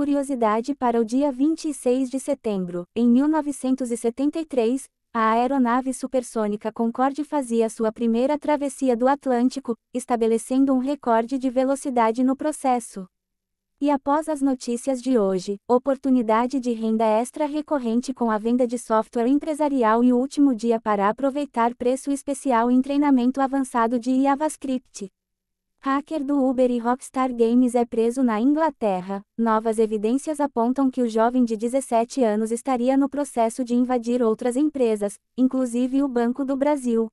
curiosidade para o dia 26 de setembro, em 1973, a aeronave supersônica Concorde fazia sua primeira travessia do Atlântico, estabelecendo um recorde de velocidade no processo. E após as notícias de hoje, oportunidade de renda extra recorrente com a venda de software empresarial e o último dia para aproveitar preço especial em treinamento avançado de JavaScript. Hacker do Uber e Rockstar Games é preso na Inglaterra. Novas evidências apontam que o jovem de 17 anos estaria no processo de invadir outras empresas, inclusive o Banco do Brasil.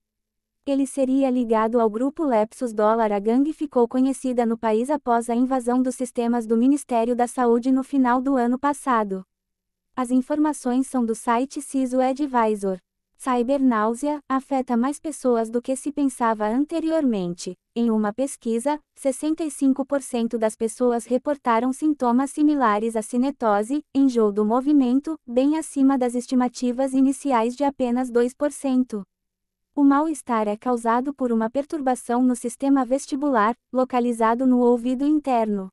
Ele seria ligado ao grupo Lepsus Dollar. A gangue ficou conhecida no país após a invasão dos sistemas do Ministério da Saúde no final do ano passado. As informações são do site CISO Advisor. Cybernáusea afeta mais pessoas do que se pensava anteriormente. Em uma pesquisa, 65% das pessoas reportaram sintomas similares à cinetose, enjoo do movimento, bem acima das estimativas iniciais de apenas 2%. O mal-estar é causado por uma perturbação no sistema vestibular, localizado no ouvido interno.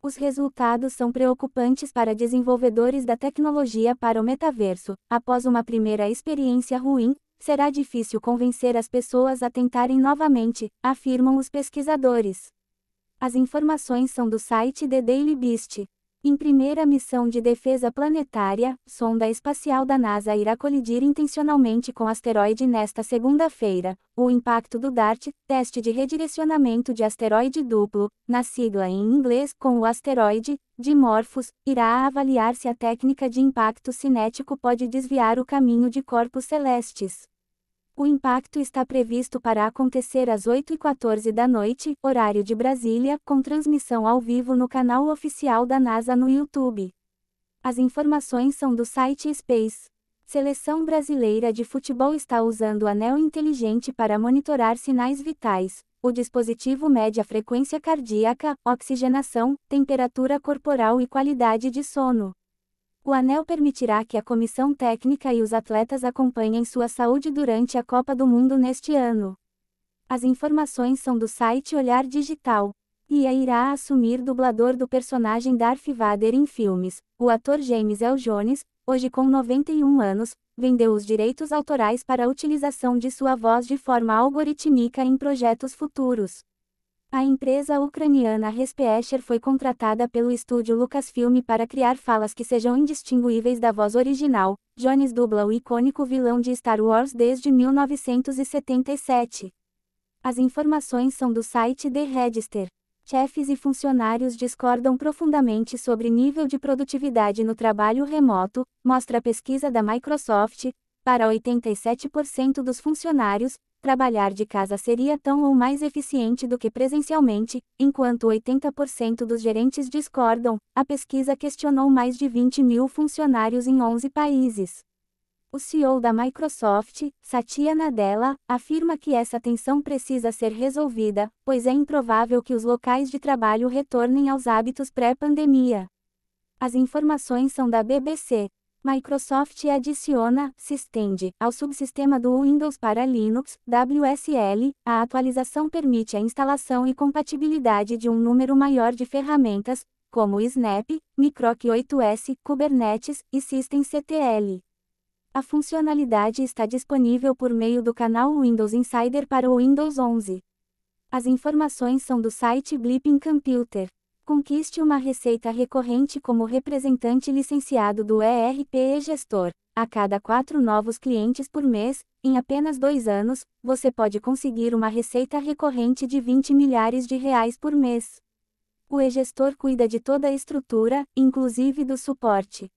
Os resultados são preocupantes para desenvolvedores da tecnologia para o metaverso. Após uma primeira experiência ruim, será difícil convencer as pessoas a tentarem novamente, afirmam os pesquisadores. As informações são do site The Daily Beast. Em primeira missão de defesa planetária, sonda espacial da NASA irá colidir intencionalmente com asteroide nesta segunda-feira. O impacto do DART, teste de redirecionamento de asteroide duplo, na sigla em inglês com o asteroide, Dimorphos, irá avaliar se a técnica de impacto cinético pode desviar o caminho de corpos celestes. O impacto está previsto para acontecer às 8h14 da noite, horário de Brasília, com transmissão ao vivo no canal oficial da NASA no YouTube. As informações são do site Space. Seleção brasileira de futebol está usando anel inteligente para monitorar sinais vitais. O dispositivo mede a frequência cardíaca, oxigenação, temperatura corporal e qualidade de sono. O anel permitirá que a comissão técnica e os atletas acompanhem sua saúde durante a Copa do Mundo neste ano. As informações são do site Olhar Digital. Ia irá assumir dublador do personagem Darth Vader em filmes. O ator James L. Jones, hoje com 91 anos, vendeu os direitos autorais para a utilização de sua voz de forma algorítmica em projetos futuros. A empresa ucraniana Respecher foi contratada pelo estúdio Lucasfilm para criar falas que sejam indistinguíveis da voz original. Jones dubla o icônico vilão de Star Wars desde 1977. As informações são do site The Register. Chefes e funcionários discordam profundamente sobre nível de produtividade no trabalho remoto, mostra a pesquisa da Microsoft. Para 87% dos funcionários, trabalhar de casa seria tão ou mais eficiente do que presencialmente, enquanto 80% dos gerentes discordam. A pesquisa questionou mais de 20 mil funcionários em 11 países. O CEO da Microsoft, Satya Nadella, afirma que essa tensão precisa ser resolvida, pois é improvável que os locais de trabalho retornem aos hábitos pré-pandemia. As informações são da BBC. Microsoft adiciona, se estende, ao subsistema do Windows para Linux, WSL, a atualização permite a instalação e compatibilidade de um número maior de ferramentas, como Snap, Microc 8S, Kubernetes e systemctl. A funcionalidade está disponível por meio do canal Windows Insider para o Windows 11. As informações são do site Blipping Computer. Conquiste uma receita recorrente como representante licenciado do ERP Gestor. A cada quatro novos clientes por mês, em apenas dois anos, você pode conseguir uma receita recorrente de 20 milhares de reais por mês. O e-gestor cuida de toda a estrutura, inclusive do suporte.